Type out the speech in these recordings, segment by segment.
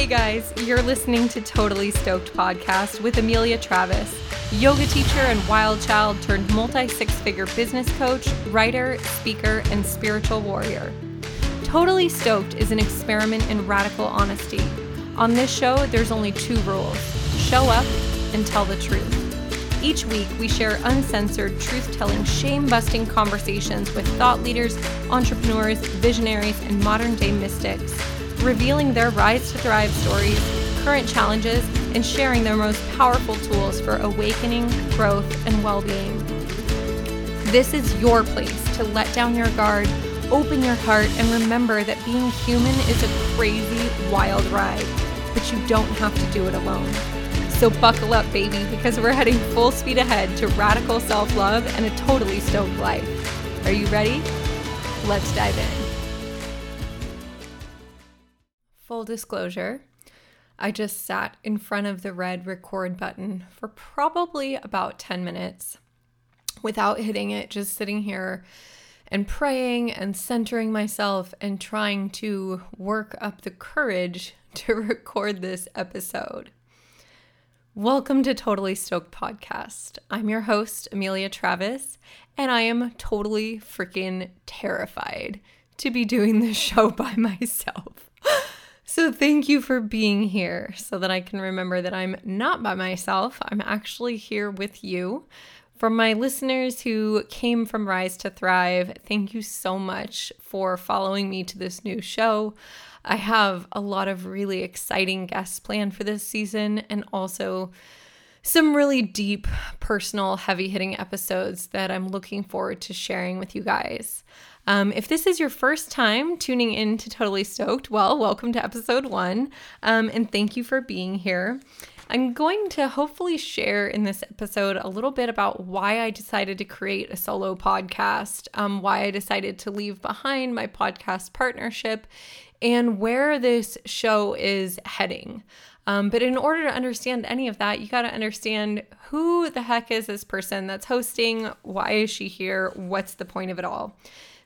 Hey guys, you're listening to Totally Stoked podcast with Amelia Travis, yoga teacher and wild child turned multi six figure business coach, writer, speaker, and spiritual warrior. Totally Stoked is an experiment in radical honesty. On this show, there's only two rules show up and tell the truth. Each week, we share uncensored, truth telling, shame busting conversations with thought leaders, entrepreneurs, visionaries, and modern day mystics, revealing their rise to thrive stories, current challenges, and sharing their most powerful tools for awakening, growth, and well being. This is your place to let down your guard, open your heart, and remember that being human is a crazy, wild ride, but you don't have to do it alone. So buckle up, baby, because we're heading full speed ahead to radical self love and a totally stoked life. Are you ready? Let's dive in. Full disclosure I just sat in front of the red record button for probably about 10 minutes without hitting it, just sitting here and praying and centering myself and trying to work up the courage to record this episode. Welcome to Totally Stoked Podcast. I'm your host, Amelia Travis, and I am totally freaking terrified to be doing this show by myself. So, thank you for being here so that I can remember that I'm not by myself. I'm actually here with you. From my listeners who came from Rise to Thrive, thank you so much for following me to this new show. I have a lot of really exciting guests planned for this season and also some really deep, personal, heavy hitting episodes that I'm looking forward to sharing with you guys. Um, if this is your first time tuning in to Totally Stoked, well, welcome to episode one, um, and thank you for being here. I'm going to hopefully share in this episode a little bit about why I decided to create a solo podcast, um, why I decided to leave behind my podcast partnership, and where this show is heading. Um, but in order to understand any of that, you got to understand who the heck is this person that's hosting? Why is she here? What's the point of it all?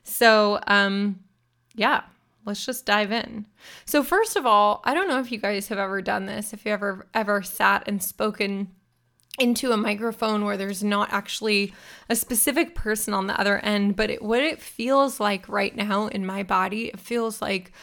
So, um, yeah, let's just dive in. So, first of all, I don't know if you guys have ever done this, if you ever ever sat and spoken into a microphone where there's not actually a specific person on the other end, but it, what it feels like right now in my body, it feels like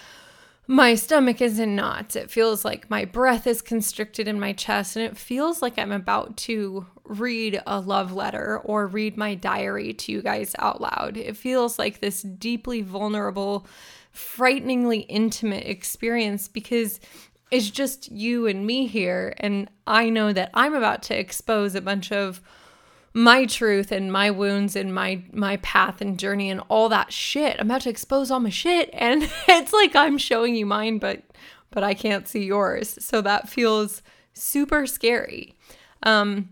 my stomach is in knots. It feels like my breath is constricted in my chest, and it feels like I'm about to read a love letter or read my diary to you guys out loud. It feels like this deeply vulnerable, frighteningly intimate experience because it's just you and me here. And I know that I'm about to expose a bunch of my truth and my wounds and my my path and journey and all that shit. I'm about to expose all my shit and it's like I'm showing you mine but but I can't see yours. So that feels super scary. Um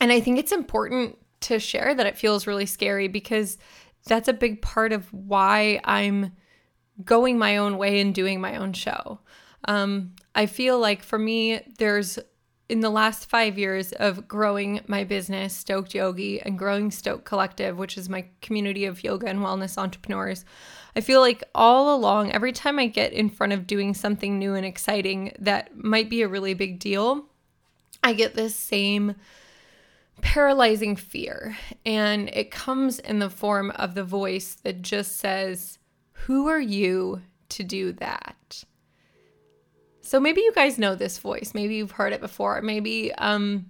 and I think it's important to share that it feels really scary because that's a big part of why I'm going my own way and doing my own show. Um, I feel like for me, there's in the last five years of growing my business, Stoked Yogi, and growing Stoked Collective, which is my community of yoga and wellness entrepreneurs, I feel like all along, every time I get in front of doing something new and exciting that might be a really big deal, I get this same paralyzing fear. And it comes in the form of the voice that just says, Who are you to do that? So maybe you guys know this voice. Maybe you've heard it before. Maybe um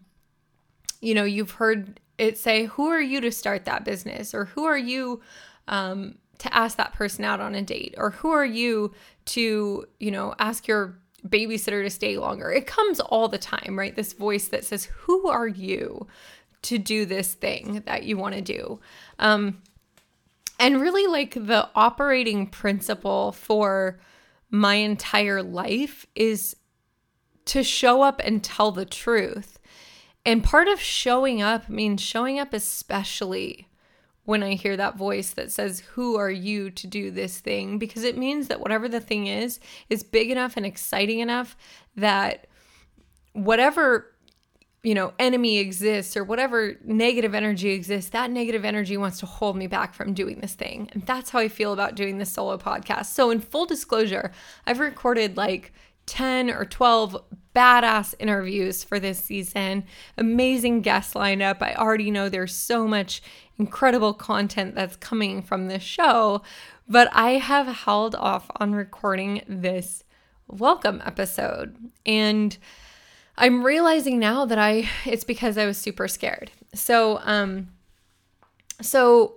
you know, you've heard it say, "Who are you to start that business?" or "Who are you um to ask that person out on a date?" or "Who are you to, you know, ask your babysitter to stay longer?" It comes all the time, right? This voice that says, "Who are you to do this thing that you want to do?" Um and really like the operating principle for my entire life is to show up and tell the truth. And part of showing up means showing up, especially when I hear that voice that says, Who are you to do this thing? Because it means that whatever the thing is, is big enough and exciting enough that whatever you know, enemy exists or whatever negative energy exists, that negative energy wants to hold me back from doing this thing. And that's how I feel about doing this solo podcast. So, in full disclosure, I've recorded like 10 or 12 badass interviews for this season, amazing guest lineup. I already know there's so much incredible content that's coming from this show, but I have held off on recording this welcome episode. And I'm realizing now that I it's because I was super scared. So um so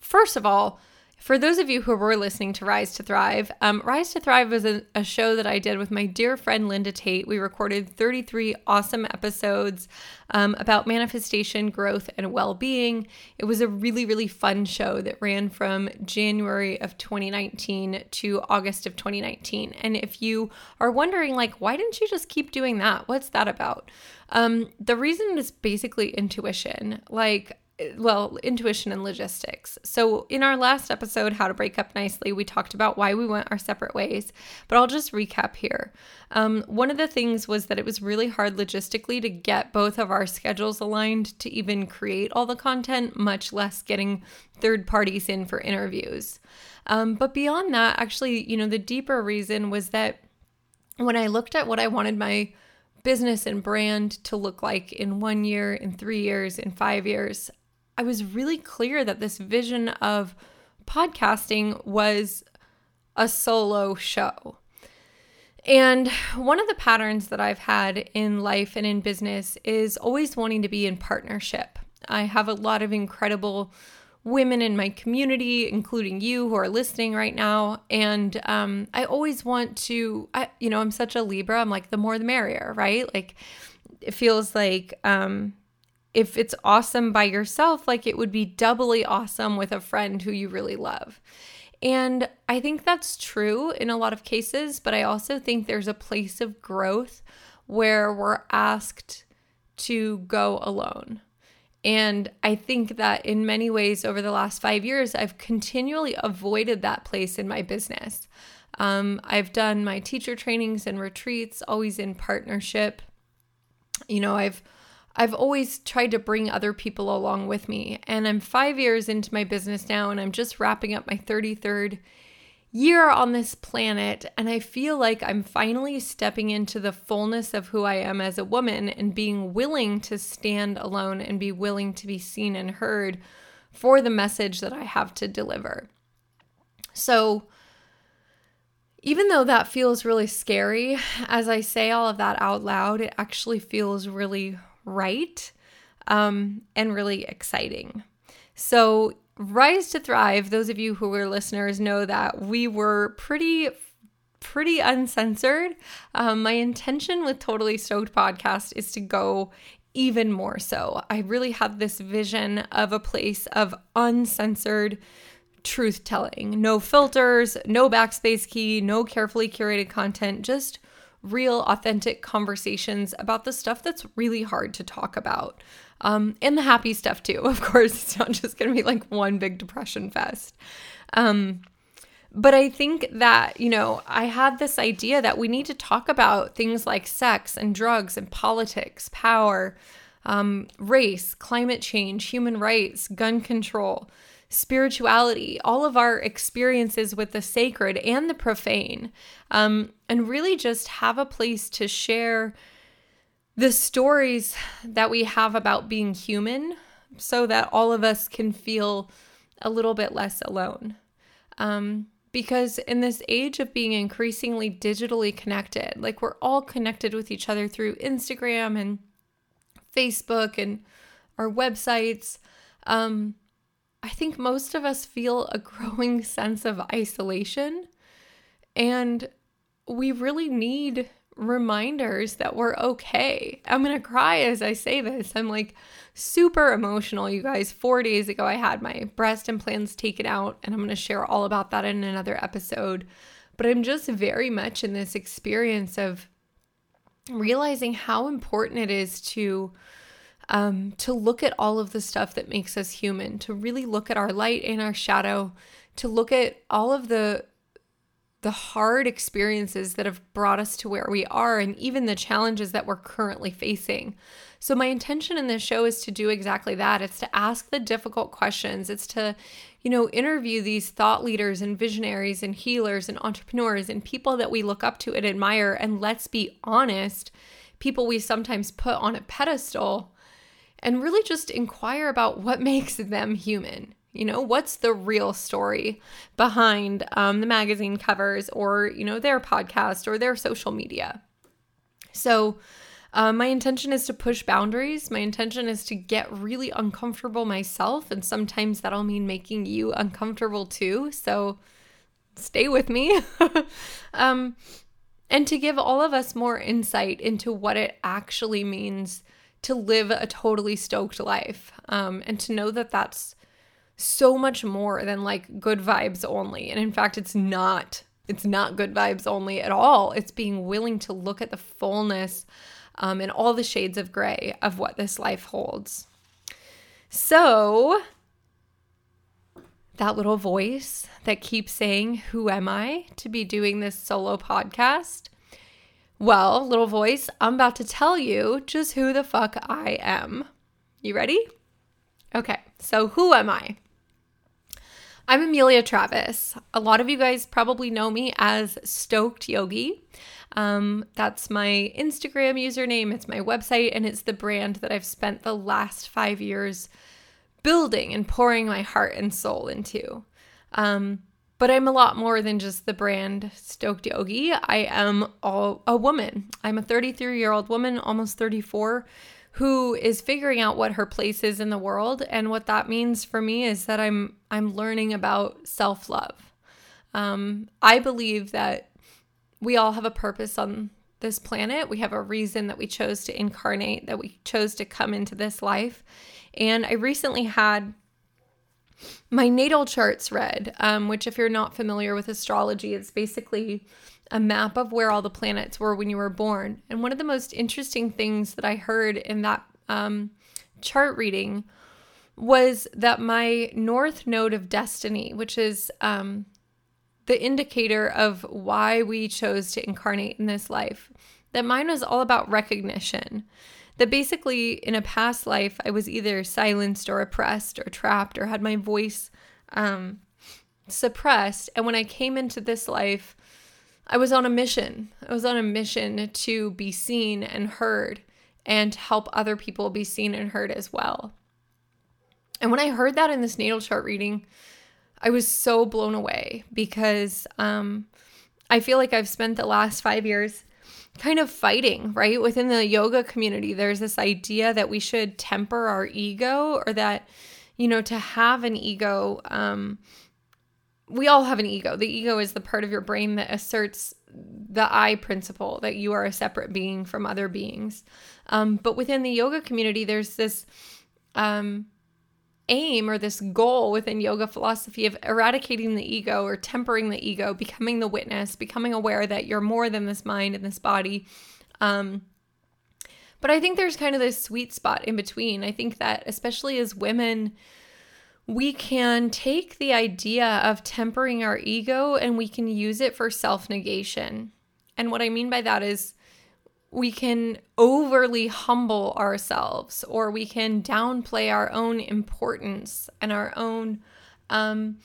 first of all, for those of you who were listening to Rise to Thrive, um, Rise to Thrive was a, a, show that I did with my dear friend Linda Tate. We recorded 33 awesome episodes um, about manifestation, growth, and well being. It was a really, really fun show that ran from January of 2019 to August of 2019. And if you are wondering, like, why didn't you just keep doing that? What's that about? Um, the reason is basically intuition. Like, well, intuition and logistics. So, in our last episode, How to Break Up Nicely, we talked about why we went our separate ways, but I'll just recap here. Um, one of the things was that it was really hard logistically to get both of our schedules aligned to even create all the content, much less getting third parties in for interviews. Um, but beyond that, actually, you know, the deeper reason was that when I looked at what I wanted my business and brand to look like in one year, in three years, in five years, I was really clear that this vision of podcasting was a solo show. And one of the patterns that I've had in life and in business is always wanting to be in partnership. I have a lot of incredible women in my community, including you who are listening right now. And um, I always want to, I, you know, I'm such a Libra. I'm like, the more the merrier, right? Like, it feels like um, if it's awesome by yourself, like it would be doubly awesome with a friend who you really love. And I think that's true in a lot of cases, but I also think there's a place of growth where we're asked to go alone. And I think that in many ways over the last five years, I've continually avoided that place in my business. Um, I've done my teacher trainings and retreats always in partnership. You know, I've I've always tried to bring other people along with me. And I'm five years into my business now, and I'm just wrapping up my 33rd year on this planet. And I feel like I'm finally stepping into the fullness of who I am as a woman and being willing to stand alone and be willing to be seen and heard for the message that I have to deliver. So, even though that feels really scary, as I say all of that out loud, it actually feels really right um, and really exciting. So, Rise to Thrive, those of you who were listeners know that we were pretty pretty uncensored. Um, my intention with Totally Stoked podcast is to go even more so. I really have this vision of a place of uncensored truth telling. No filters, no backspace key, no carefully curated content, just real, authentic conversations about the stuff that's really hard to talk about. Um, and the happy stuff too. Of course, it's not just going to be like one big depression fest. Um, but I think that, you know, I had this idea that we need to talk about things like sex and drugs and politics, power, um, race, climate change, human rights, gun control, spirituality, all of our experiences with the sacred and the profane, um, and really just have a place to share the stories that we have about being human so that all of us can feel a little bit less alone. Um, because in this age of being increasingly digitally connected, like we're all connected with each other through Instagram and Facebook and our websites. Um, I think most of us feel a growing sense of isolation. And we really need reminders that we're okay. I'm going to cry as I say this. I'm like super emotional, you guys. Four days ago, I had my breast implants taken out, and I'm going to share all about that in another episode. But I'm just very much in this experience of realizing how important it is to um, to look at all of the stuff that makes us human, to really look at our light and our shadow, to look at all of the the hard experiences that have brought us to where we are and even the challenges that we're currently facing. So, my intention in this show is to do exactly that. It's to ask the difficult questions. It's to, you know, interview these thought leaders and visionaries and healers and entrepreneurs and people that we look up to and admire. And let's be honest, people we sometimes put on a pedestal and really just inquire about what makes them human. You know, what's the real story behind um, the magazine covers or, you know, their podcast or their social media? So, uh, my intention is to push boundaries. My intention is to get really uncomfortable myself. And sometimes that'll mean making you uncomfortable too. So stay with me. um, and to give all of us more insight into what it actually means to live a totally stoked life um, and to know that that's so much more than like good vibes only. And in fact, it's not. It's not good vibes only at all. It's being willing to look at the fullness um, and all the shades of gray of what this life holds. So, that little voice that keeps saying, Who am I to be doing this solo podcast? Well, little voice, I'm about to tell you just who the fuck I am. You ready? Okay, so who am I? I'm Amelia Travis. A lot of you guys probably know me as Stoked Yogi. Um, that's my Instagram username, it's my website, and it's the brand that I've spent the last five years building and pouring my heart and soul into. Um, but I'm a lot more than just the brand Stoked Yogi. I am all, a woman. I'm a 33 year old woman, almost 34, who is figuring out what her place is in the world. And what that means for me is that I'm I'm learning about self love. Um, I believe that we all have a purpose on this planet. We have a reason that we chose to incarnate, that we chose to come into this life. And I recently had my natal charts read, um, which, if you're not familiar with astrology, it's basically a map of where all the planets were when you were born. And one of the most interesting things that I heard in that um, chart reading was that my north node of destiny, which is um, the indicator of why we chose to incarnate in this life, that mine was all about recognition. That basically, in a past life, I was either silenced or oppressed or trapped or had my voice um, suppressed. And when I came into this life, I was on a mission. I was on a mission to be seen and heard and help other people be seen and heard as well. And when I heard that in this natal chart reading, I was so blown away because um, I feel like I've spent the last five years kind of fighting, right? Within the yoga community, there's this idea that we should temper our ego or that, you know, to have an ego, um, we all have an ego. The ego is the part of your brain that asserts the I principle that you are a separate being from other beings. Um, but within the yoga community, there's this um, aim or this goal within yoga philosophy of eradicating the ego or tempering the ego, becoming the witness, becoming aware that you're more than this mind and this body. Um, but I think there's kind of this sweet spot in between. I think that, especially as women, we can take the idea of tempering our ego and we can use it for self negation. And what I mean by that is we can overly humble ourselves or we can downplay our own importance and our own um,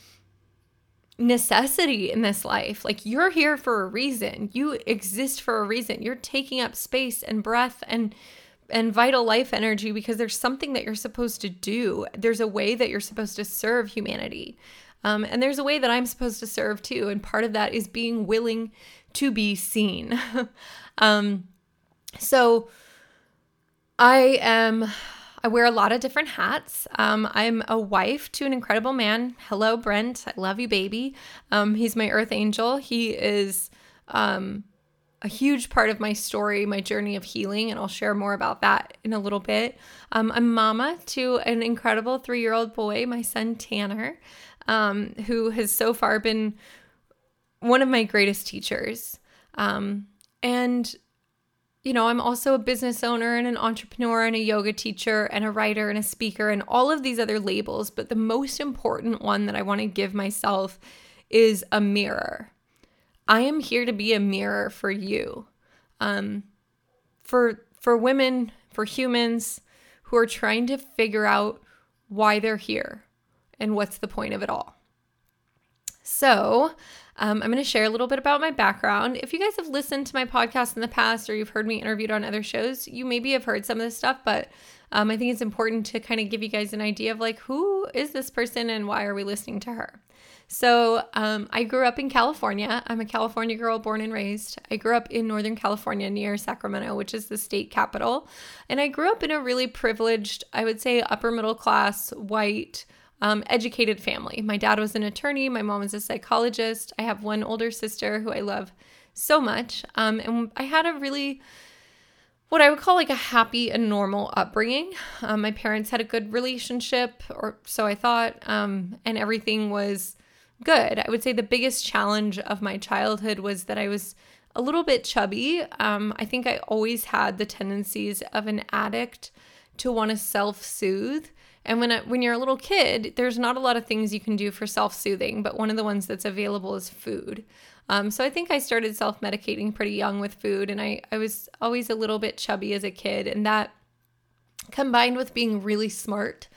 necessity in this life. Like you're here for a reason. You exist for a reason. You're taking up space and breath and and vital life energy because there's something that you're supposed to do. There's a way that you're supposed to serve humanity. Um, and there's a way that I'm supposed to serve too. And part of that is being willing to be seen. um, so I am. I wear a lot of different hats. Um, I'm a wife to an incredible man. Hello, Brent. I love you, baby. Um, he's my earth angel. He is um, a huge part of my story, my journey of healing, and I'll share more about that in a little bit. Um, I'm mama to an incredible three year old boy, my son Tanner, um, who has so far been one of my greatest teachers. Um, and, you know, I'm also a business owner and an entrepreneur and a yoga teacher and a writer and a speaker and all of these other labels. But the most important one that I want to give myself is a mirror I am here to be a mirror for you. Um, for for women, for humans who are trying to figure out why they're here and what's the point of it all. So, um, I'm going to share a little bit about my background. If you guys have listened to my podcast in the past or you've heard me interviewed on other shows, you maybe have heard some of this stuff, but um, I think it's important to kind of give you guys an idea of like, who is this person and why are we listening to her? So, um, I grew up in California. I'm a California girl born and raised. I grew up in Northern California near Sacramento, which is the state capital. And I grew up in a really privileged, I would say, upper middle class, white, um, educated family. My dad was an attorney, my mom was a psychologist. I have one older sister who I love so much. Um, and I had a really what I would call like a happy and normal upbringing. Um, my parents had a good relationship, or so I thought, um, and everything was good. I would say the biggest challenge of my childhood was that I was a little bit chubby. Um, I think I always had the tendencies of an addict to want to self soothe. And when, when you're a little kid, there's not a lot of things you can do for self soothing, but one of the ones that's available is food. Um, so I think I started self medicating pretty young with food, and I, I was always a little bit chubby as a kid. And that combined with being really smart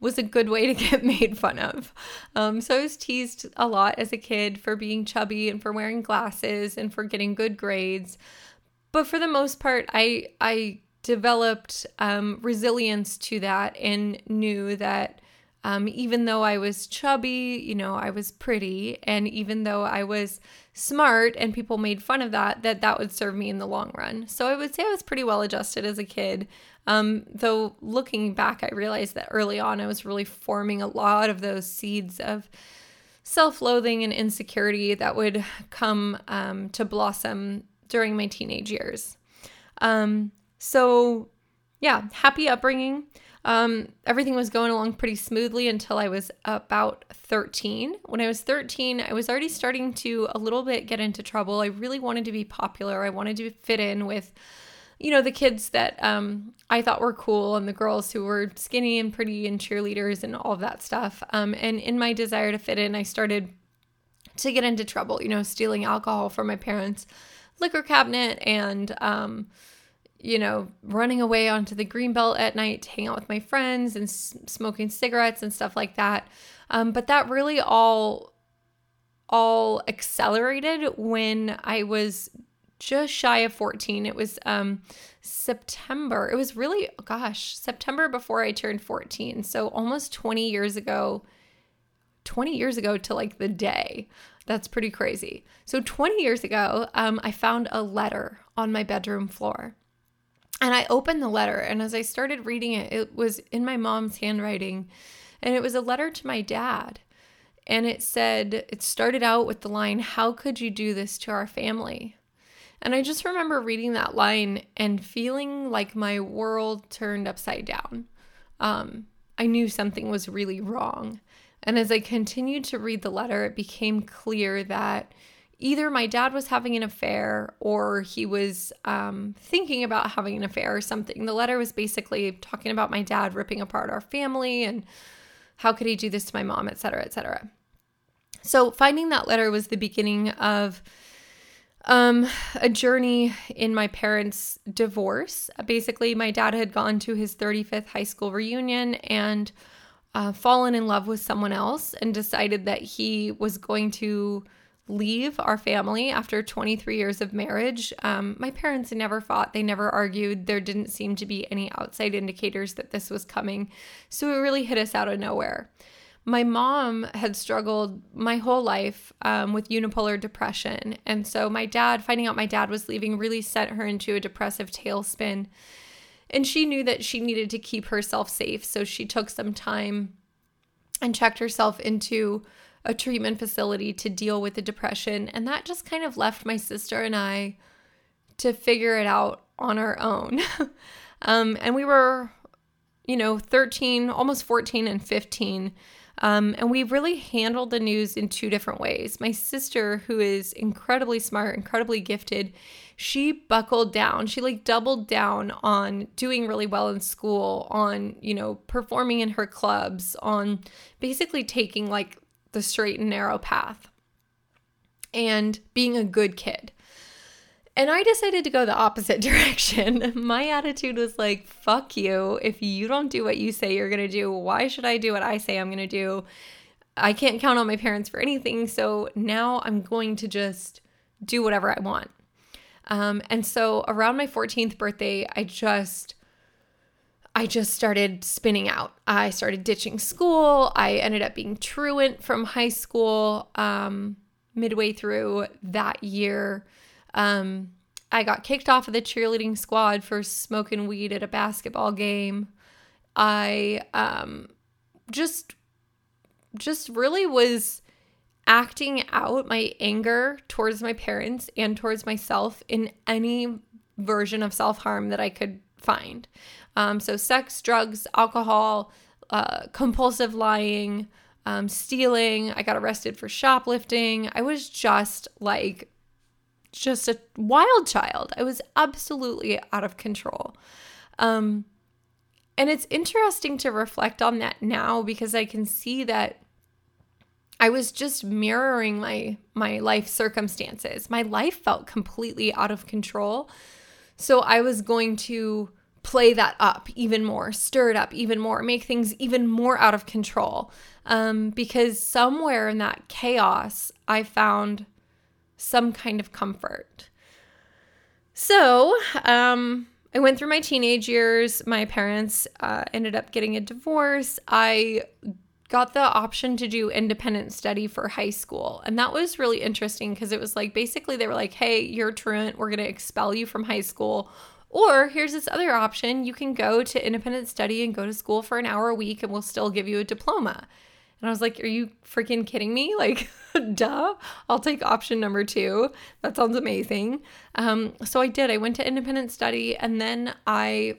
was a good way to get made fun of. Um, so I was teased a lot as a kid for being chubby and for wearing glasses and for getting good grades. But for the most part, I I developed um, resilience to that and knew that um, even though I was chubby, you know, I was pretty, and even though I was smart and people made fun of that, that that would serve me in the long run. So I would say I was pretty well adjusted as a kid. Um, though looking back, I realized that early on I was really forming a lot of those seeds of self loathing and insecurity that would come um, to blossom during my teenage years. Um, so, yeah, happy upbringing. Um, everything was going along pretty smoothly until I was about 13. When I was 13, I was already starting to a little bit get into trouble. I really wanted to be popular. I wanted to fit in with, you know, the kids that um, I thought were cool and the girls who were skinny and pretty and cheerleaders and all of that stuff. Um, and in my desire to fit in, I started to get into trouble, you know, stealing alcohol from my parents' liquor cabinet and, um, you know, running away onto the green belt at night to hang out with my friends and s- smoking cigarettes and stuff like that. Um, but that really all all accelerated when I was just shy of 14. It was um, September. It was really, gosh, September before I turned 14. So almost 20 years ago, 20 years ago to like the day. That's pretty crazy. So 20 years ago, um, I found a letter on my bedroom floor. And I opened the letter, and as I started reading it, it was in my mom's handwriting, and it was a letter to my dad. And it said, it started out with the line, How could you do this to our family? And I just remember reading that line and feeling like my world turned upside down. Um, I knew something was really wrong. And as I continued to read the letter, it became clear that either my dad was having an affair or he was um, thinking about having an affair or something. The letter was basically talking about my dad ripping apart our family and how could he do this to my mom, et cetera, et cetera. So finding that letter was the beginning of um, a journey in my parents' divorce. Basically, my dad had gone to his 35th high school reunion and uh, fallen in love with someone else and decided that he was going to leave our family after 23 years of marriage. Um, my parents never fought, they never argued. There didn't seem to be any outside indicators that this was coming. So it really hit us out of nowhere. My mom had struggled my whole life um, with unipolar depression. And so my dad, finding out my dad was leaving, really sent her into a depressive tailspin. And she knew that she needed to keep herself safe. So she took some time and checked herself into a treatment facility to deal with the depression. And that just kind of left my sister and I to figure it out on our own. um, and we were, you know, 13, almost 14 and 15. Um, and we really handled the news in two different ways. My sister, who is incredibly smart, incredibly gifted, she buckled down. She like doubled down on doing really well in school, on, you know, performing in her clubs, on basically taking like the straight and narrow path. and being a good kid. And I decided to go the opposite direction. My attitude was like, fuck you. If you don't do what you say you're going to do, why should I do what I say I'm going to do? I can't count on my parents for anything. So now I'm going to just do whatever I want. Um, and so around my 14th birthday, I just. I just started spinning out. I started ditching school. I ended up being truant from high school um, midway through that year. Um, I got kicked off of the cheerleading squad for smoking weed at a basketball game. I um, just just really was acting out my anger towards my parents and towards myself in any version of self harm that I could find. Um, so, sex, drugs, alcohol, uh, compulsive lying, um, stealing. I got arrested for shoplifting. I was just like, just a wild child. I was absolutely out of control. Um, and it's interesting to reflect on that now because I can see that I was just mirroring my my life circumstances. My life felt completely out of control. So I was going to play that up even more, stir it up even more, make things even more out of control. Um, because somewhere in that chaos, I found some kind of comfort. So, um, I went through my teenage years. My parents uh, ended up getting a divorce. I got the option to do independent study for high school. And that was really interesting because it was like basically they were like, hey, you're truant. We're going to expel you from high school. Or here's this other option you can go to independent study and go to school for an hour a week and we'll still give you a diploma. And I was like, are you freaking kidding me? Like, duh, I'll take option number two. That sounds amazing. Um, so I did. I went to independent study and then I,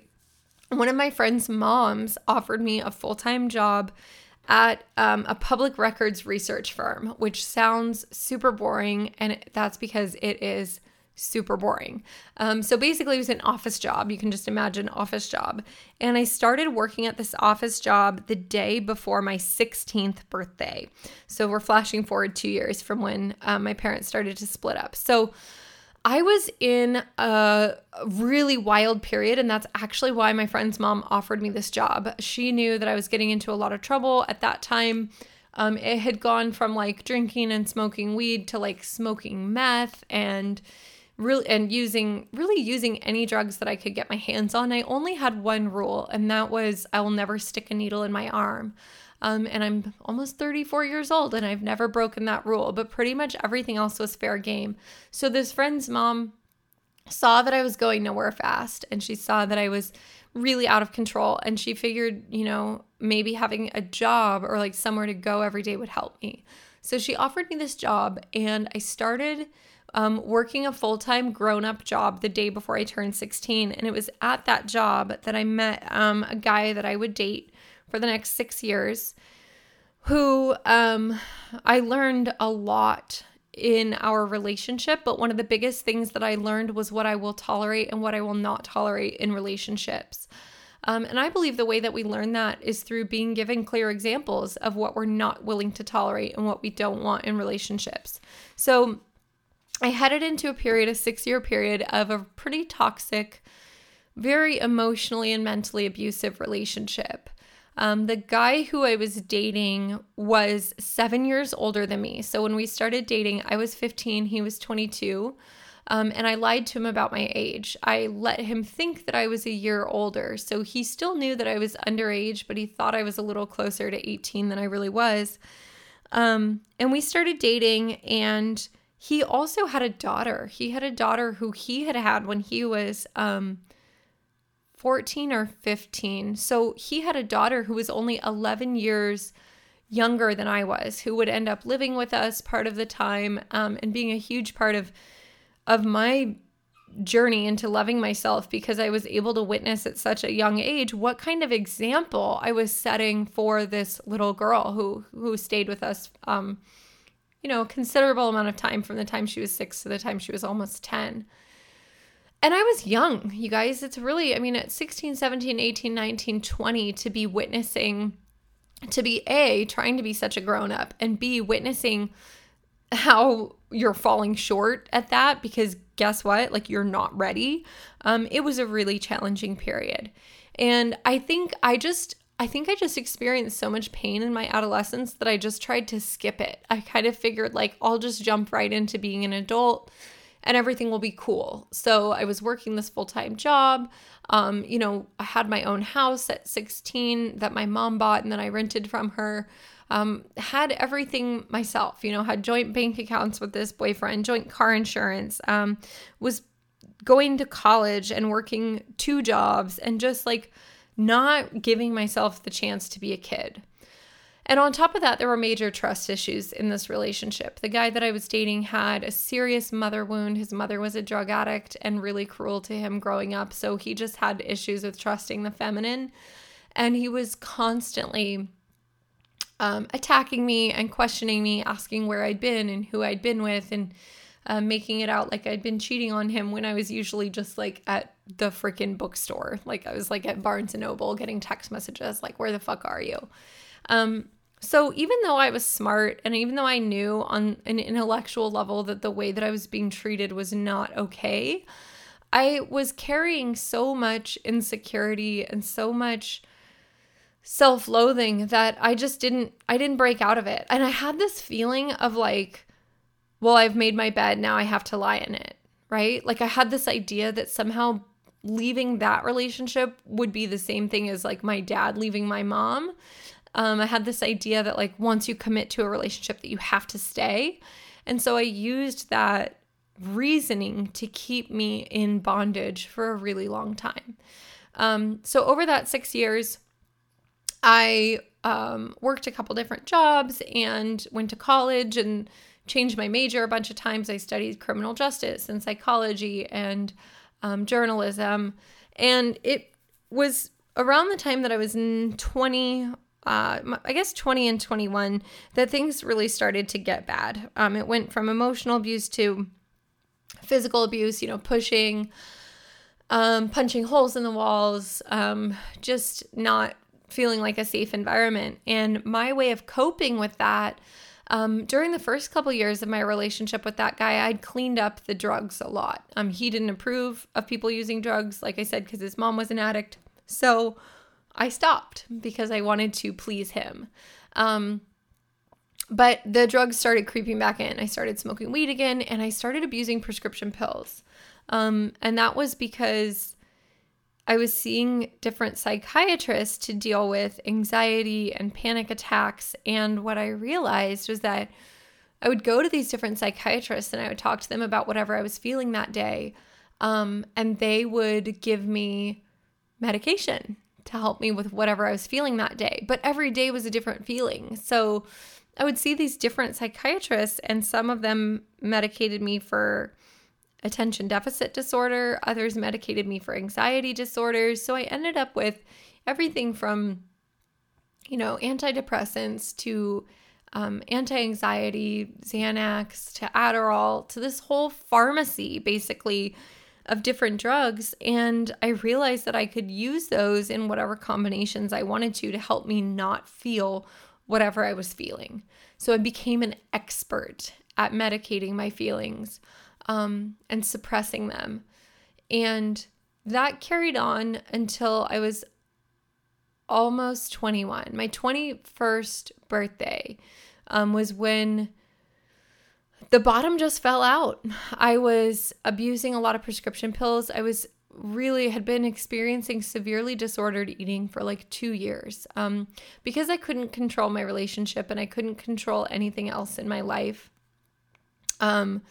one of my friend's moms offered me a full time job at um, a public records research firm, which sounds super boring. And that's because it is super boring. Um, so basically, it was an office job. You can just imagine office job. And I started working at this office job the day before my 16th birthday. So we're flashing forward two years from when um, my parents started to split up. So I was in a really wild period, and that's actually why my friend's mom offered me this job. She knew that I was getting into a lot of trouble at that time. Um, it had gone from like drinking and smoking weed to like smoking meth and really and using really using any drugs that I could get my hands on. I only had one rule, and that was I will never stick a needle in my arm. Um, and I'm almost 34 years old and I've never broken that rule, but pretty much everything else was fair game. So this friend's mom saw that I was going nowhere fast and she saw that I was really out of control and she figured, you know, maybe having a job or like somewhere to go every day would help me. So she offered me this job and I started um, working a full time grown up job the day before I turned 16. And it was at that job that I met um, a guy that I would date for the next six years, who um, I learned a lot in our relationship. But one of the biggest things that I learned was what I will tolerate and what I will not tolerate in relationships. Um, and I believe the way that we learn that is through being given clear examples of what we're not willing to tolerate and what we don't want in relationships. So I headed into a period, a six year period of a pretty toxic, very emotionally and mentally abusive relationship. Um, the guy who I was dating was seven years older than me. So when we started dating, I was 15, he was 22. Um, and I lied to him about my age. I let him think that I was a year older. So he still knew that I was underage, but he thought I was a little closer to 18 than I really was. Um, and we started dating, and he also had a daughter. He had a daughter who he had had when he was um, 14 or 15. So he had a daughter who was only 11 years younger than I was, who would end up living with us part of the time um, and being a huge part of of my journey into loving myself because I was able to witness at such a young age what kind of example I was setting for this little girl who who stayed with us um you know, considerable amount of time from the time she was 6 to the time she was almost 10. And I was young, you guys. It's really, I mean, at 16, 17, 18, 19, 20, to be witnessing, to be A, trying to be such a grown up, and B, witnessing how you're falling short at that because guess what? Like you're not ready. Um, it was a really challenging period. And I think I just I think I just experienced so much pain in my adolescence that I just tried to skip it. I kind of figured like I'll just jump right into being an adult and everything will be cool. So I was working this full time job. Um, you know, I had my own house at 16 that my mom bought and then I rented from her. Um, had everything myself, you know, had joint bank accounts with this boyfriend, joint car insurance, um, was going to college and working two jobs and just like not giving myself the chance to be a kid. And on top of that, there were major trust issues in this relationship. The guy that I was dating had a serious mother wound. His mother was a drug addict and really cruel to him growing up. So he just had issues with trusting the feminine. And he was constantly um, attacking me and questioning me, asking where I'd been and who I'd been with, and uh, making it out like I'd been cheating on him when I was usually just like at the freaking bookstore. Like I was like at Barnes and Noble getting text messages like, where the fuck are you? Um, so even though I was smart and even though I knew on an intellectual level that the way that I was being treated was not okay, I was carrying so much insecurity and so much self-loathing that I just didn't I didn't break out of it. And I had this feeling of like well, I've made my bed, now I have to lie in it, right? Like I had this idea that somehow leaving that relationship would be the same thing as like my dad leaving my mom. Um, I had this idea that like once you commit to a relationship that you have to stay. And so I used that reasoning to keep me in bondage for a really long time. Um, so over that six years, I um, worked a couple different jobs and went to college and changed my major a bunch of times. I studied criminal justice and psychology and um, journalism. And it was around the time that I was in 20, uh, I guess 20 and 21, that things really started to get bad. Um, it went from emotional abuse to physical abuse, you know, pushing, um, punching holes in the walls, um, just not feeling like a safe environment. And my way of coping with that um, during the first couple years of my relationship with that guy, I'd cleaned up the drugs a lot. Um, he didn't approve of people using drugs, like I said, because his mom was an addict. So I stopped because I wanted to please him. Um, but the drugs started creeping back in. I started smoking weed again and I started abusing prescription pills. Um, and that was because I was seeing different psychiatrists to deal with anxiety and panic attacks. And what I realized was that I would go to these different psychiatrists and I would talk to them about whatever I was feeling that day. Um, and they would give me medication to help me with whatever I was feeling that day. But every day was a different feeling. So I would see these different psychiatrists, and some of them medicated me for attention deficit disorder, others medicated me for anxiety disorders. So I ended up with everything from, you know, antidepressants to um, anti anxiety, Xanax to Adderall to this whole pharmacy basically of different drugs. And I realized that I could use those in whatever combinations I wanted to to help me not feel whatever I was feeling. So I became an expert at medicating my feelings um, and suppressing them. And that carried on until I was almost 21. My 21st birthday um, was when the bottom just fell out. I was abusing a lot of prescription pills. I was really had been experiencing severely disordered eating for like two years um, because I couldn't control my relationship and I couldn't control anything else in my life. Um,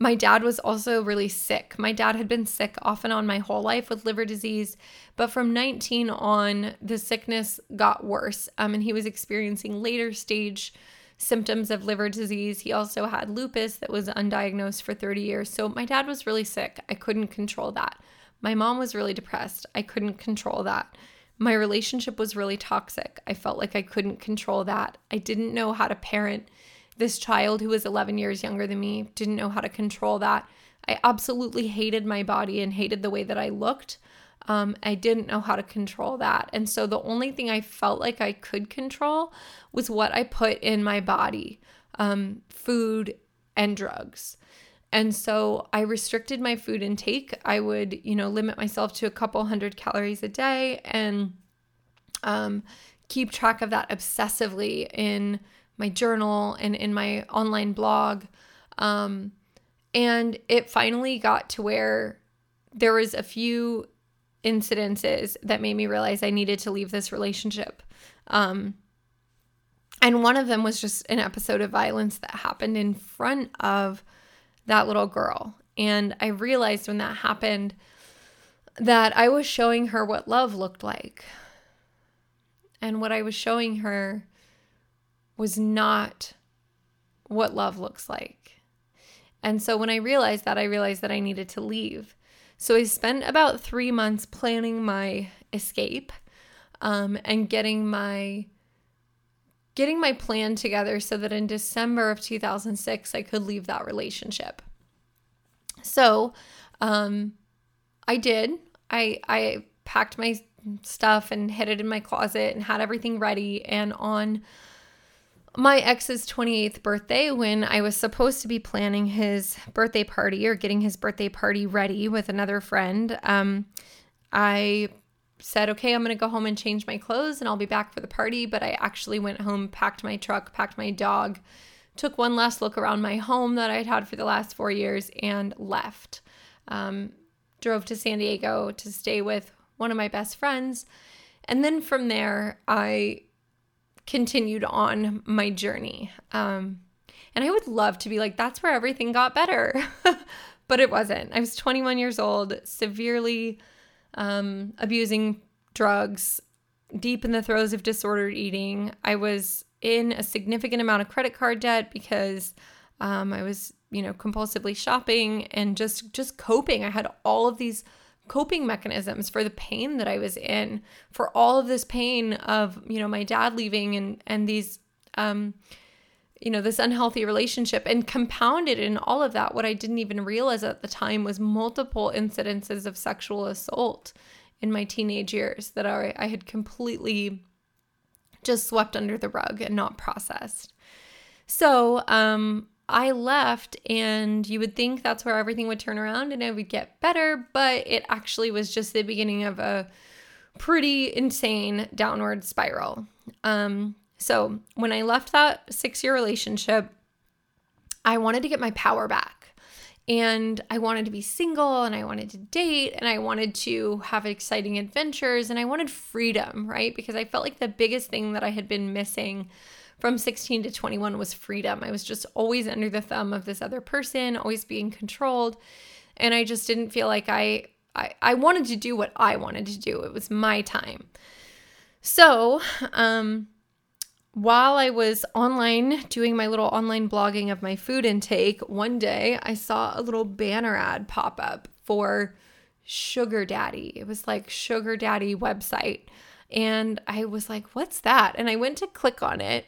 my dad was also really sick. My dad had been sick off and on my whole life with liver disease, but from 19 on, the sickness got worse. Um, and he was experiencing later stage symptoms of liver disease. He also had lupus that was undiagnosed for 30 years. So my dad was really sick. I couldn't control that. My mom was really depressed. I couldn't control that. My relationship was really toxic. I felt like I couldn't control that. I didn't know how to parent this child who was 11 years younger than me didn't know how to control that. I absolutely hated my body and hated the way that I looked. Um, I didn't know how to control that. And so the only thing I felt like I could control was what I put in my body um, food, and drugs. And so I restricted my food intake. I would, you know, limit myself to a couple hundred calories a day and um, keep track of that obsessively in my journal and in my online blog. Um, and it finally got to where there was a few incidences that made me realize I needed to leave this relationship. Um, and one of them was just an episode of violence that happened in front of that little girl. And I realized when that happened that I was showing her what love looked like. And what I was showing her was not what love looks like. And so when I realized that, I realized that I needed to leave. So I spent about three months planning my escape um, and getting my getting my plan together so that in December of 2006 I could leave that relationship. So, um, I did. I I packed my stuff and hid it in my closet and had everything ready and on my ex's 28th birthday when I was supposed to be planning his birthday party or getting his birthday party ready with another friend, um, I said, okay, I'm going to go home and change my clothes and I'll be back for the party. But I actually went home, packed my truck, packed my dog, took one last look around my home that I'd had for the last four years and left. Um, drove to San Diego to stay with one of my best friends. And then from there, I continued on my journey. Um, and I would love to be like, that's where everything got better. but it wasn't. I was 21 years old, severely um, abusing drugs, deep in the throes of disordered eating. I was in a significant amount of credit card debt because um, I was, you know, compulsively shopping and just just coping. I had all of these coping mechanisms for the pain that I was in, for all of this pain of, you know, my dad leaving and and these um you know, this unhealthy relationship and compounded in all of that what I didn't even realize at the time was multiple incidences of sexual assault in my teenage years that I, I had completely just swept under the rug and not processed. So, um, I left, and you would think that's where everything would turn around and it would get better, but it actually was just the beginning of a pretty insane downward spiral. Um, so, when I left that six year relationship, I wanted to get my power back. And I wanted to be single and I wanted to date and I wanted to have exciting adventures and I wanted freedom, right? Because I felt like the biggest thing that I had been missing from 16 to 21 was freedom. I was just always under the thumb of this other person, always being controlled. And I just didn't feel like I, I, I wanted to do what I wanted to do. It was my time. So, um, while I was online doing my little online blogging of my food intake, one day I saw a little banner ad pop up for Sugar Daddy. It was like Sugar Daddy website. And I was like, what's that? And I went to click on it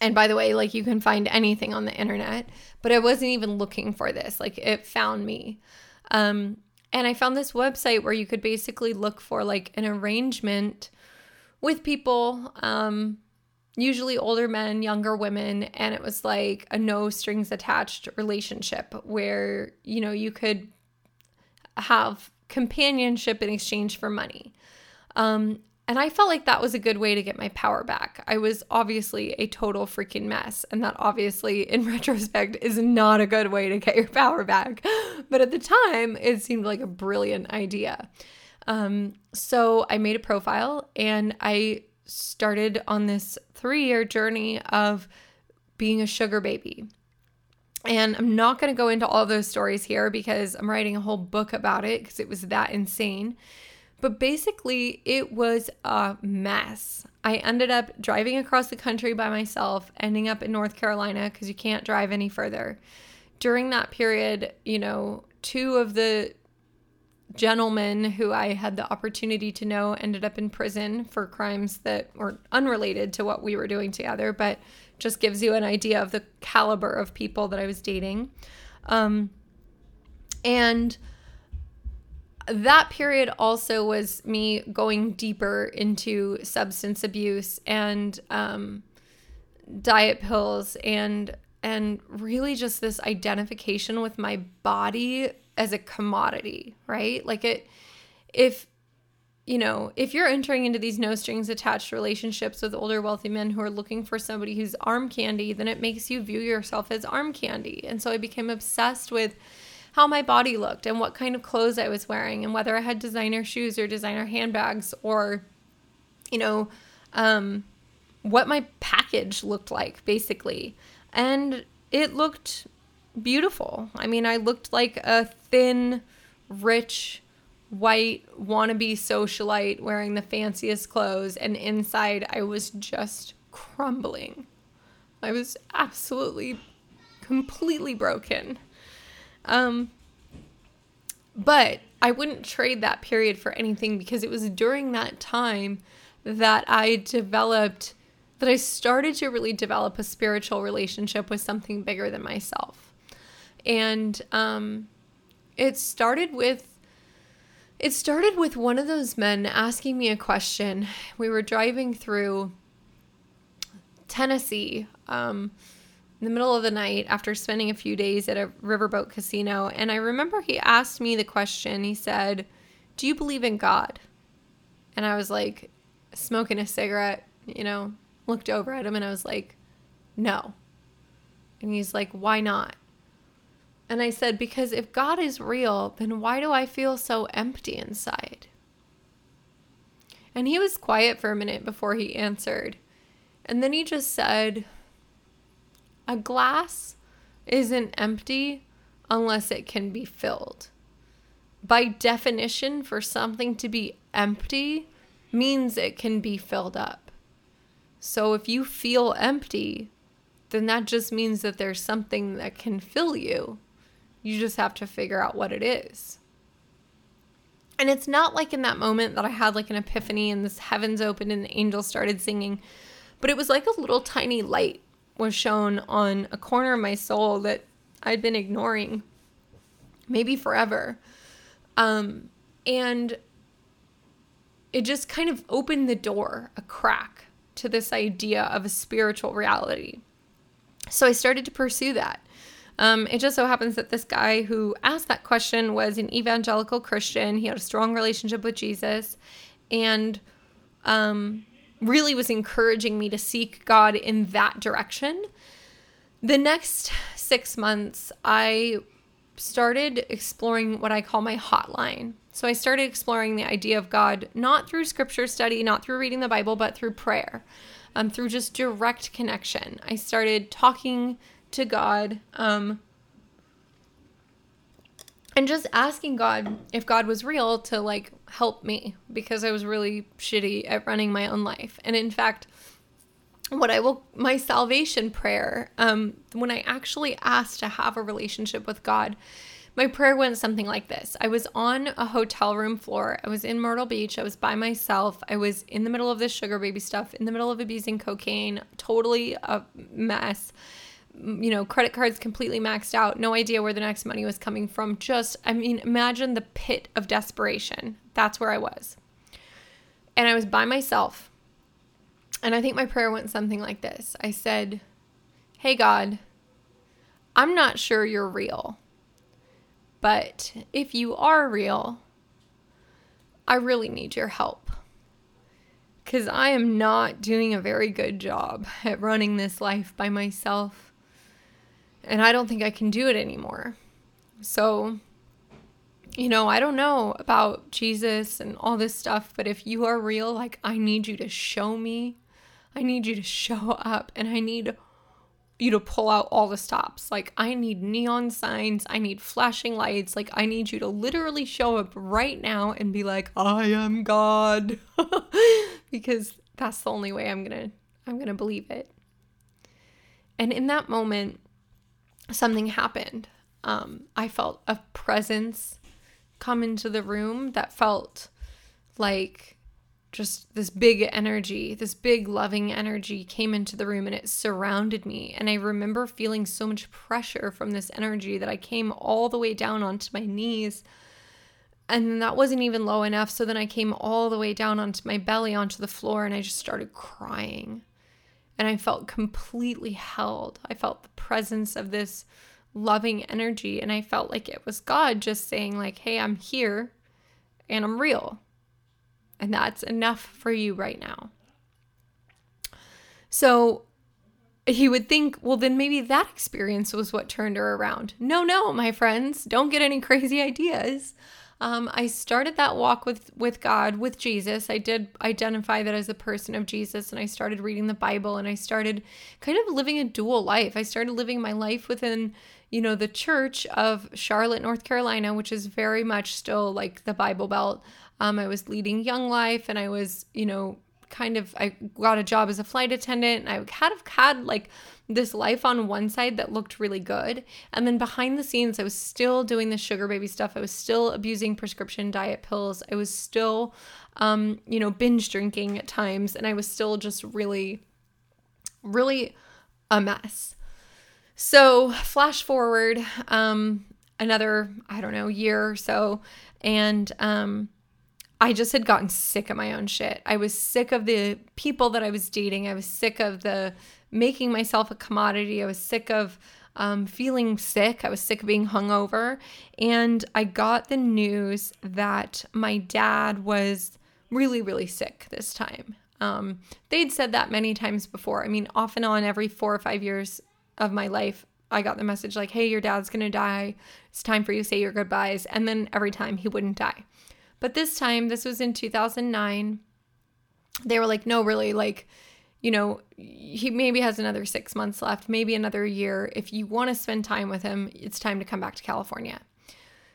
and by the way, like you can find anything on the internet, but I wasn't even looking for this. Like it found me. Um, and I found this website where you could basically look for like an arrangement with people, um, usually older men, younger women, and it was like a no strings attached relationship where, you know, you could have companionship in exchange for money. Um, and I felt like that was a good way to get my power back. I was obviously a total freaking mess. And that obviously, in retrospect, is not a good way to get your power back. But at the time, it seemed like a brilliant idea. Um, so I made a profile and I started on this three year journey of being a sugar baby. And I'm not going to go into all those stories here because I'm writing a whole book about it because it was that insane. But basically, it was a mess. I ended up driving across the country by myself, ending up in North Carolina because you can't drive any further. During that period, you know, two of the gentlemen who I had the opportunity to know ended up in prison for crimes that were unrelated to what we were doing together, but just gives you an idea of the caliber of people that I was dating. Um, and that period also was me going deeper into substance abuse and um, diet pills and and really just this identification with my body as a commodity, right? Like it if you know, if you're entering into these no strings attached relationships with older wealthy men who are looking for somebody who's arm candy, then it makes you view yourself as arm candy. And so I became obsessed with how my body looked and what kind of clothes I was wearing and whether I had designer shoes or designer handbags or, you know, um, what my package looked like, basically. And it looked beautiful. I mean, I looked like a thin, rich, white wannabe socialite wearing the fanciest clothes, and inside I was just crumbling. I was absolutely, completely broken. Um, but I wouldn't trade that period for anything because it was during that time that I developed, that I started to really develop a spiritual relationship with something bigger than myself. And um, it started with it started with one of those men asking me a question. We were driving through Tennessee um, in the middle of the night after spending a few days at a riverboat casino. And I remember he asked me the question. He said, Do you believe in God? And I was like, smoking a cigarette, you know, looked over at him and I was like, No. And he's like, Why not? And I said, Because if God is real, then why do I feel so empty inside? And he was quiet for a minute before he answered. And then he just said, A glass isn't empty unless it can be filled. By definition, for something to be empty means it can be filled up. So if you feel empty, then that just means that there's something that can fill you. You just have to figure out what it is. And it's not like in that moment that I had like an epiphany and this heavens opened and the angels started singing, but it was like a little tiny light was shown on a corner of my soul that I'd been ignoring maybe forever. Um, and it just kind of opened the door, a crack to this idea of a spiritual reality. So I started to pursue that. Um, it just so happens that this guy who asked that question was an evangelical Christian. He had a strong relationship with Jesus and um, really was encouraging me to seek God in that direction. The next six months, I started exploring what I call my hotline. So I started exploring the idea of God not through scripture study, not through reading the Bible, but through prayer, um, through just direct connection. I started talking to God. Um, and just asking God if God was real to like help me because I was really shitty at running my own life. And in fact, what I will my salvation prayer, um, when I actually asked to have a relationship with God, my prayer went something like this. I was on a hotel room floor. I was in Myrtle Beach. I was by myself. I was in the middle of this sugar baby stuff, in the middle of abusing cocaine, totally a mess you know, credit cards completely maxed out, no idea where the next money was coming from. Just, I mean, imagine the pit of desperation. That's where I was. And I was by myself. And I think my prayer went something like this I said, Hey, God, I'm not sure you're real, but if you are real, I really need your help. Because I am not doing a very good job at running this life by myself and I don't think I can do it anymore. So, you know, I don't know about Jesus and all this stuff, but if you are real, like, I need you to show me. I need you to show up and I need you to pull out all the stops. Like, I need neon signs, I need flashing lights. Like, I need you to literally show up right now and be like, I am God. because that's the only way I'm going to I'm going to believe it. And in that moment, something happened. Um, I felt a presence come into the room that felt like just this big energy, this big loving energy came into the room and it surrounded me. And I remember feeling so much pressure from this energy that I came all the way down onto my knees. And that wasn't even low enough. So then I came all the way down onto my belly, onto the floor, and I just started crying. And I felt completely held. I felt the presence of this loving energy and I felt like it was God just saying like, "Hey, I'm here and I'm real." And that's enough for you right now. So he would think, well, then maybe that experience was what turned her around. No, no, my friends, don't get any crazy ideas. Um, I started that walk with with God, with Jesus. I did identify that as a person of Jesus, and I started reading the Bible, and I started kind of living a dual life. I started living my life within, you know, the church of Charlotte, North Carolina, which is very much still like the Bible Belt. Um, I was leading Young Life, and I was, you know, kind of I got a job as a flight attendant, and I kind of had like this life on one side that looked really good. And then behind the scenes, I was still doing the sugar baby stuff. I was still abusing prescription diet pills. I was still, um, you know, binge drinking at times. And I was still just really, really a mess. So, flash forward um, another, I don't know, year or so. And, um, I just had gotten sick of my own shit. I was sick of the people that I was dating. I was sick of the making myself a commodity. I was sick of um, feeling sick. I was sick of being hungover. And I got the news that my dad was really, really sick this time. Um, they'd said that many times before. I mean, off and on, every four or five years of my life, I got the message like, hey, your dad's gonna die. It's time for you to say your goodbyes. And then every time he wouldn't die. But this time, this was in 2009, they were like, no, really, like, you know, he maybe has another six months left, maybe another year. If you want to spend time with him, it's time to come back to California.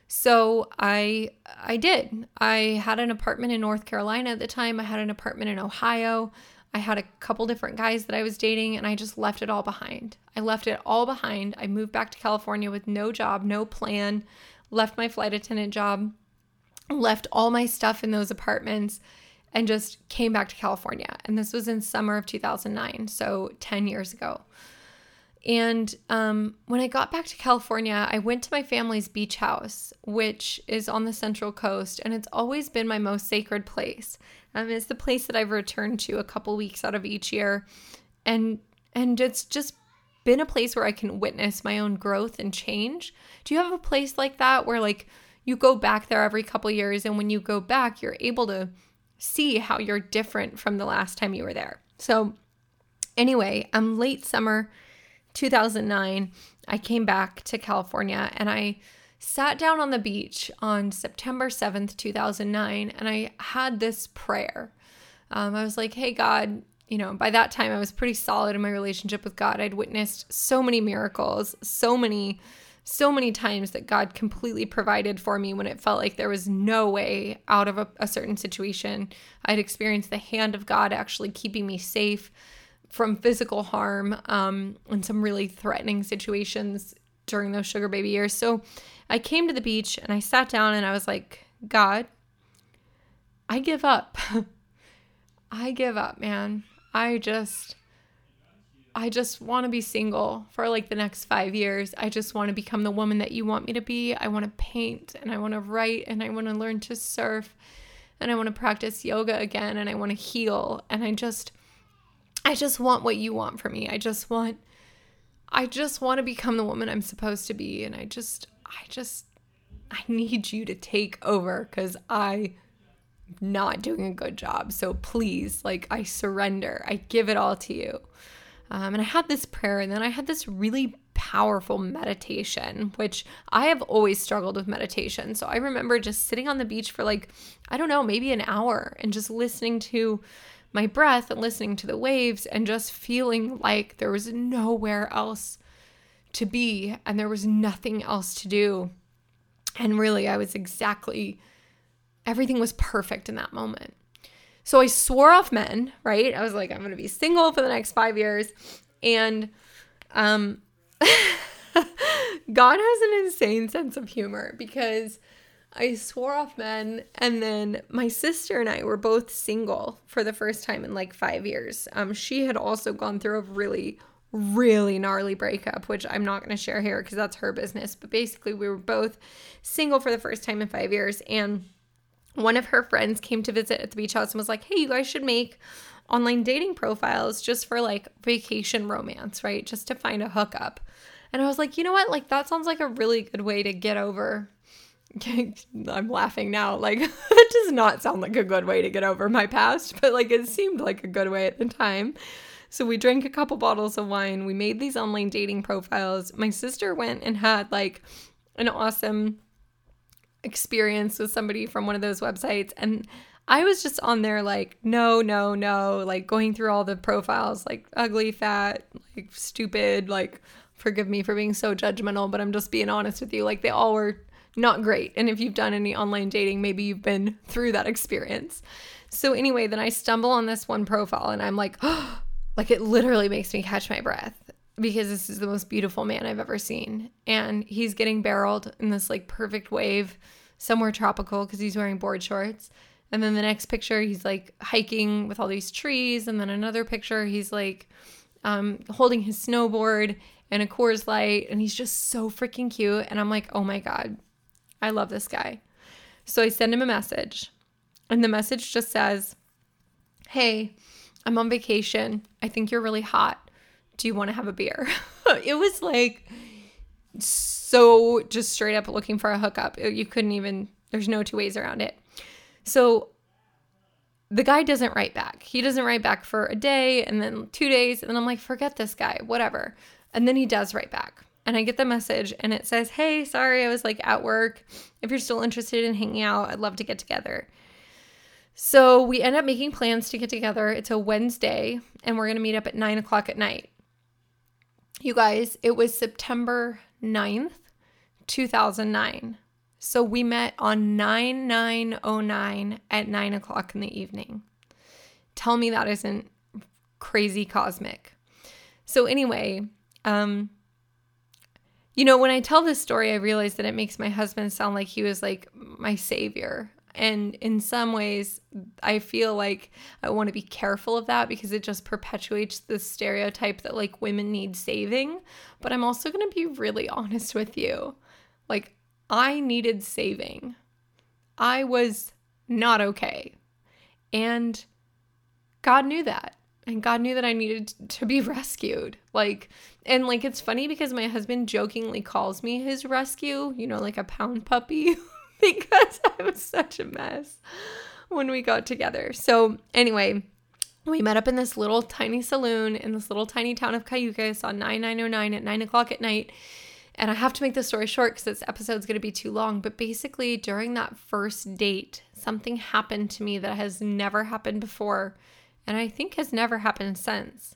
So I I did. I had an apartment in North Carolina at the time. I had an apartment in Ohio. I had a couple different guys that I was dating and I just left it all behind. I left it all behind. I moved back to California with no job, no plan, left my flight attendant job, left all my stuff in those apartments and just came back to California. And this was in summer of 2009, so 10 years ago. And um, when I got back to California, I went to my family's beach house, which is on the Central Coast, and it's always been my most sacred place. Um, it's the place that I've returned to a couple weeks out of each year, and and it's just been a place where I can witness my own growth and change. Do you have a place like that where like you go back there every couple years, and when you go back, you're able to see how you're different from the last time you were there. So, anyway, I'm late summer 2009. I came back to California and I sat down on the beach on September 7th, 2009, and I had this prayer. Um, I was like, hey, God, you know, by that time I was pretty solid in my relationship with God. I'd witnessed so many miracles, so many so many times that God completely provided for me when it felt like there was no way out of a, a, certain situation. I'd experienced the hand of God actually keeping me safe from physical harm um, in some really threatening situations during those sugar baby years. So I came to the beach and I sat down and I was like, God, I give up. I give up, man. I just I just want to be single for like the next five years. I just want to become the woman that you want me to be. I want to paint and I want to write and I want to learn to surf and I want to practice yoga again and I want to heal. And I just, I just want what you want for me. I just want, I just want to become the woman I'm supposed to be. And I just, I just, I need you to take over because I not doing a good job. So please, like, I surrender. I give it all to you. Um, and I had this prayer, and then I had this really powerful meditation, which I have always struggled with meditation. So I remember just sitting on the beach for like, I don't know, maybe an hour and just listening to my breath and listening to the waves and just feeling like there was nowhere else to be and there was nothing else to do. And really, I was exactly, everything was perfect in that moment. So I swore off men, right? I was like, I'm going to be single for the next five years. And um, God has an insane sense of humor because I swore off men. And then my sister and I were both single for the first time in like five years. Um, she had also gone through a really, really gnarly breakup, which I'm not going to share here because that's her business. But basically, we were both single for the first time in five years. And one of her friends came to visit at the beach house and was like, hey, you guys should make online dating profiles just for like vacation romance, right? Just to find a hookup. And I was like, you know what? Like, that sounds like a really good way to get over. I'm laughing now. Like, that does not sound like a good way to get over my past, but like, it seemed like a good way at the time. So we drank a couple bottles of wine. We made these online dating profiles. My sister went and had like an awesome experience with somebody from one of those websites. And I was just on there like, no, no, no, like going through all the profiles, like ugly, fat, like stupid, like forgive me for being so judgmental, but I'm just being honest with you. Like they all were not great. And if you've done any online dating, maybe you've been through that experience. So anyway, then I stumble on this one profile and I'm like, oh, like it literally makes me catch my breath because this is the most beautiful man I've ever seen. And he's getting barreled in this like perfect wave somewhere tropical because he's wearing board shorts. And then the next picture, he's like hiking with all these trees. And then another picture, he's like um, holding his snowboard and a Coors Light. And he's just so freaking cute. And I'm like, oh my God, I love this guy. So I send him a message. And the message just says, hey, I'm on vacation. I think you're really hot. Do you want to have a beer? it was like so just straight up looking for a hookup. Uh, you couldn't even, there's no two ways around it. So the guy doesn't write back. He doesn't write back for a day and then two days. And then I'm like, forget this guy, whatever. And then he does write back. And I get the message and it says, Hey, sorry, I was like at work. If you're still interested in hanging out, I'd love to get together. So we end up making plans to get together. It's a Wednesday, and we're going to meet up at nine o'clock at night. You guys, it was September 9th, 2009. So we met on 9909 at nine o'clock in the evening. Tell me that isn't crazy cosmic. So, anyway, um, you know, when I tell this story, I realize that it makes my husband sound like he was like my savior. And in some ways, I feel like I want to be careful of that because it just perpetuates the stereotype that like women need saving. But I'm also going to be really honest with you. Like, I needed saving. I was not okay. And God knew that. And God knew that I needed to be rescued. Like, and like, it's funny because my husband jokingly calls me his rescue, you know, like a pound puppy. because I was such a mess when we got together. So, anyway, we met up in this little tiny saloon in this little tiny town of Cayucos on 9909 at 9 o'clock at night. And I have to make this story short because this episode's going to be too long. But basically, during that first date, something happened to me that has never happened before. And I think has never happened since.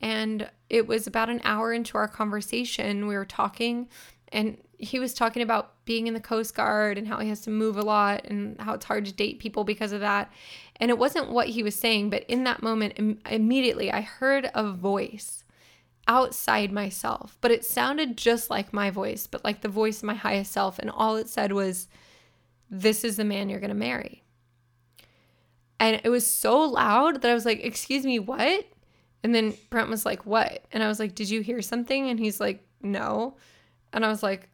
And it was about an hour into our conversation. We were talking and he was talking about being in the Coast Guard and how he has to move a lot and how it's hard to date people because of that. And it wasn't what he was saying, but in that moment, Im- immediately I heard a voice outside myself, but it sounded just like my voice, but like the voice of my highest self. And all it said was, This is the man you're going to marry. And it was so loud that I was like, Excuse me, what? And then Brent was like, What? And I was like, Did you hear something? And he's like, No. And I was like,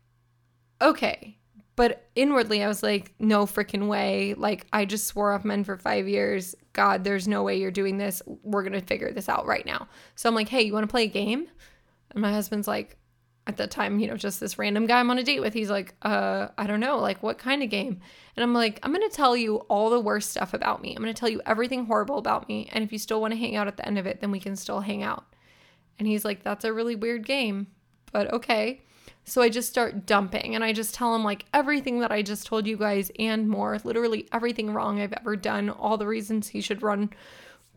okay. But inwardly, I was like, no freaking way. Like, I just swore off men for five years. God, there's no way you're doing this. We're going to figure this out right now. So I'm like, hey, you want to play a game? And my husband's like, at that time, you know, just this random guy I'm on a date with. He's like, uh, I don't know, like what kind of game? And I'm like, I'm gonna tell you all the worst stuff about me. I'm gonna tell you everything horrible about me. And if you still want to hang out at the end of it, then we can still hang out. And he's like, That's a really weird game, but okay. So I just start dumping and I just tell him like everything that I just told you guys and more, literally everything wrong I've ever done, all the reasons he should run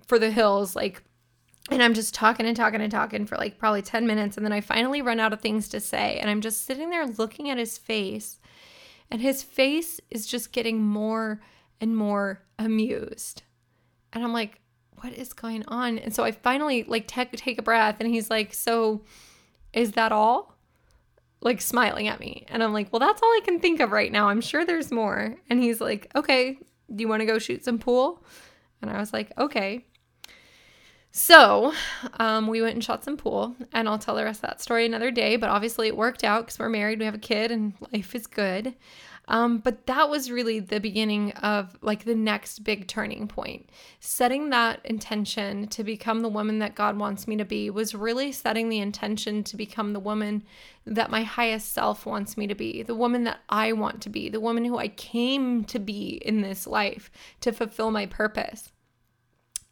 for the hills, like and I'm just talking and talking and talking for like probably 10 minutes and then I finally run out of things to say and I'm just sitting there looking at his face and his face is just getting more and more amused. And I'm like, what is going on? And so I finally like take take a breath and he's like, "So is that all?" Like smiling at me. And I'm like, well, that's all I can think of right now. I'm sure there's more. And he's like, okay, do you want to go shoot some pool? And I was like, okay. So um, we went and shot some pool, and I'll tell the rest of that story another day. But obviously, it worked out because we're married, we have a kid, and life is good. Um, but that was really the beginning of like the next big turning point. Setting that intention to become the woman that God wants me to be was really setting the intention to become the woman that my highest self wants me to be, the woman that I want to be, the woman who I came to be in this life to fulfill my purpose.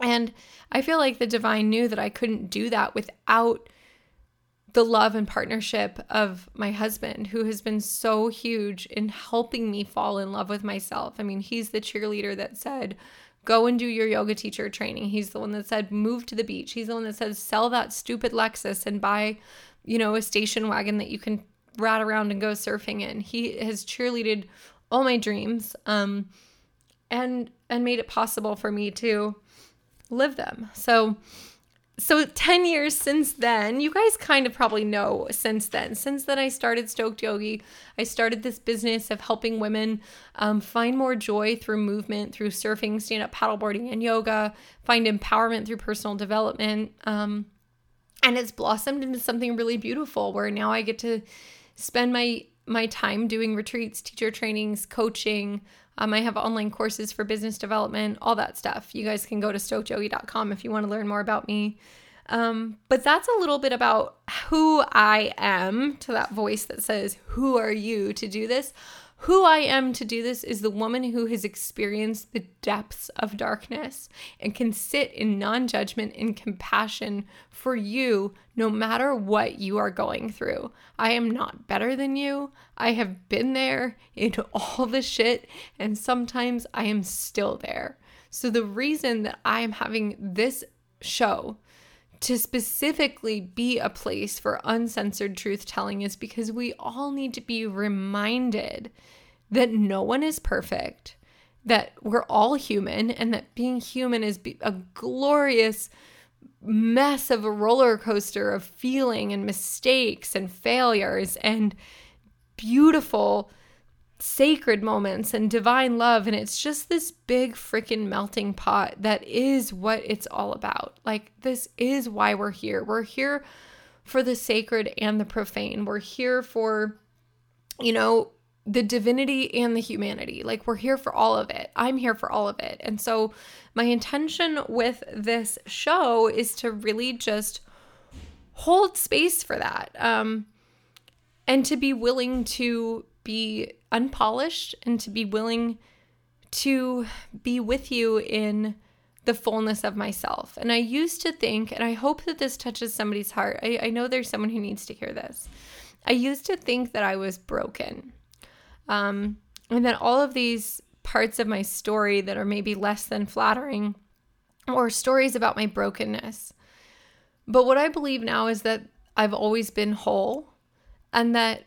And I feel like the divine knew that I couldn't do that without the love and partnership of my husband, who has been so huge in helping me fall in love with myself. I mean, he's the cheerleader that said, Go and do your yoga teacher training. He's the one that said, Move to the beach. He's the one that says, Sell that stupid Lexus and buy, you know, a station wagon that you can rat around and go surfing in. He has cheerleaded all my dreams um, and and made it possible for me to live them. So, so 10 years since then, you guys kind of probably know since then. Since then, I started Stoked Yogi. I started this business of helping women um, find more joy through movement, through surfing, stand up paddleboarding, and yoga, find empowerment through personal development. Um, and it's blossomed into something really beautiful where now I get to spend my my time doing retreats, teacher trainings, coaching, um, I have online courses for business development, all that stuff. You guys can go to stokedyogi.com if you want to learn more about me. Um, but that's a little bit about who I am to that voice that says, Who are you to do this? Who I am to do this is the woman who has experienced the depths of darkness and can sit in non judgment and compassion for you no matter what you are going through. I am not better than you. I have been there in all the shit, and sometimes I am still there. So, the reason that I am having this show to specifically be a place for uncensored truth telling is because we all need to be reminded that no one is perfect, that we're all human, and that being human is a glorious mess of a roller coaster of feeling and mistakes and failures and beautiful sacred moments and divine love. And it's just this big freaking melting pot that is what it's all about. Like, this is why we're here. We're here for the sacred and the profane. We're here for, you know, the divinity and the humanity. Like, we're here for all of it. I'm here for all of it. And so, my intention with this show is to really just hold space for that. Um, and to be willing to be unpolished and to be willing to be with you in the fullness of myself. And I used to think, and I hope that this touches somebody's heart. I, I know there's someone who needs to hear this. I used to think that I was broken. Um, and that all of these parts of my story that are maybe less than flattering or stories about my brokenness. But what I believe now is that I've always been whole and that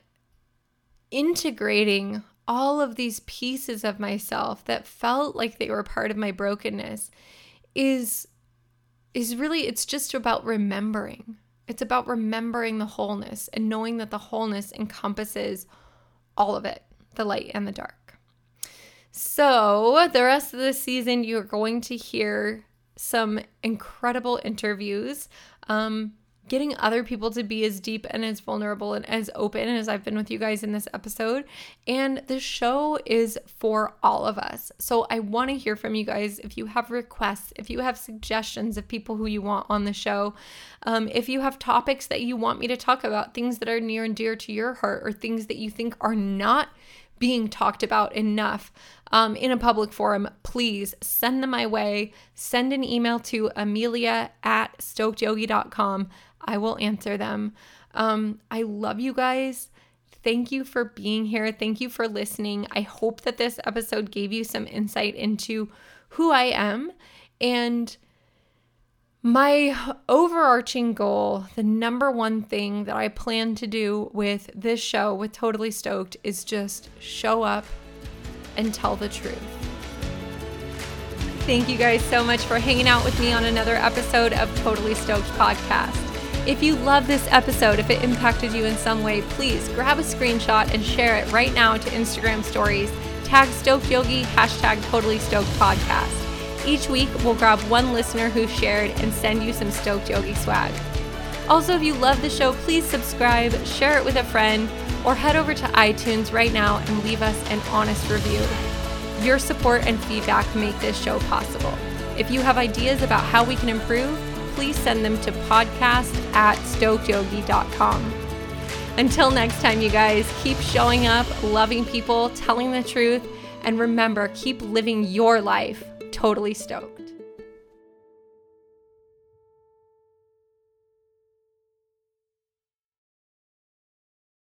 integrating all of these pieces of myself that felt like they were part of my brokenness is is really it's just about remembering. It's about remembering the wholeness and knowing that the wholeness encompasses all of it the light and the dark. So the rest of the season you're going to hear some incredible interviews. Um, getting other people to be as deep and as vulnerable and as open as I've been with you guys in this episode. And the show is for all of us. So I want to hear from you guys if you have requests, if you have suggestions of people who you want on the show, um, if you have topics that you want me to talk about, things that are near and dear to your heart, or things that you think are not being talked about enough um, in a public forum, please send them my way. Send an email to amelia at stokedyogi.com. I will answer them. Um, I love you guys. Thank you for being here. Thank you for listening. I hope that this episode gave you some insight into who I am and my overarching goal, the number one thing that I plan to do with this show, with Totally Stoked, is just show up and tell the truth. Thank you guys so much for hanging out with me on another episode of Totally Stoked Podcast. If you love this episode, if it impacted you in some way, please grab a screenshot and share it right now to Instagram stories. Tag Stoked Yogi, hashtag Totally Stoked Podcast. Each week, we'll grab one listener who shared and send you some Stoked Yogi swag. Also, if you love the show, please subscribe, share it with a friend, or head over to iTunes right now and leave us an honest review. Your support and feedback make this show possible. If you have ideas about how we can improve, please send them to podcast at stokedyogi.com. Until next time, you guys, keep showing up, loving people, telling the truth, and remember, keep living your life totally stoked.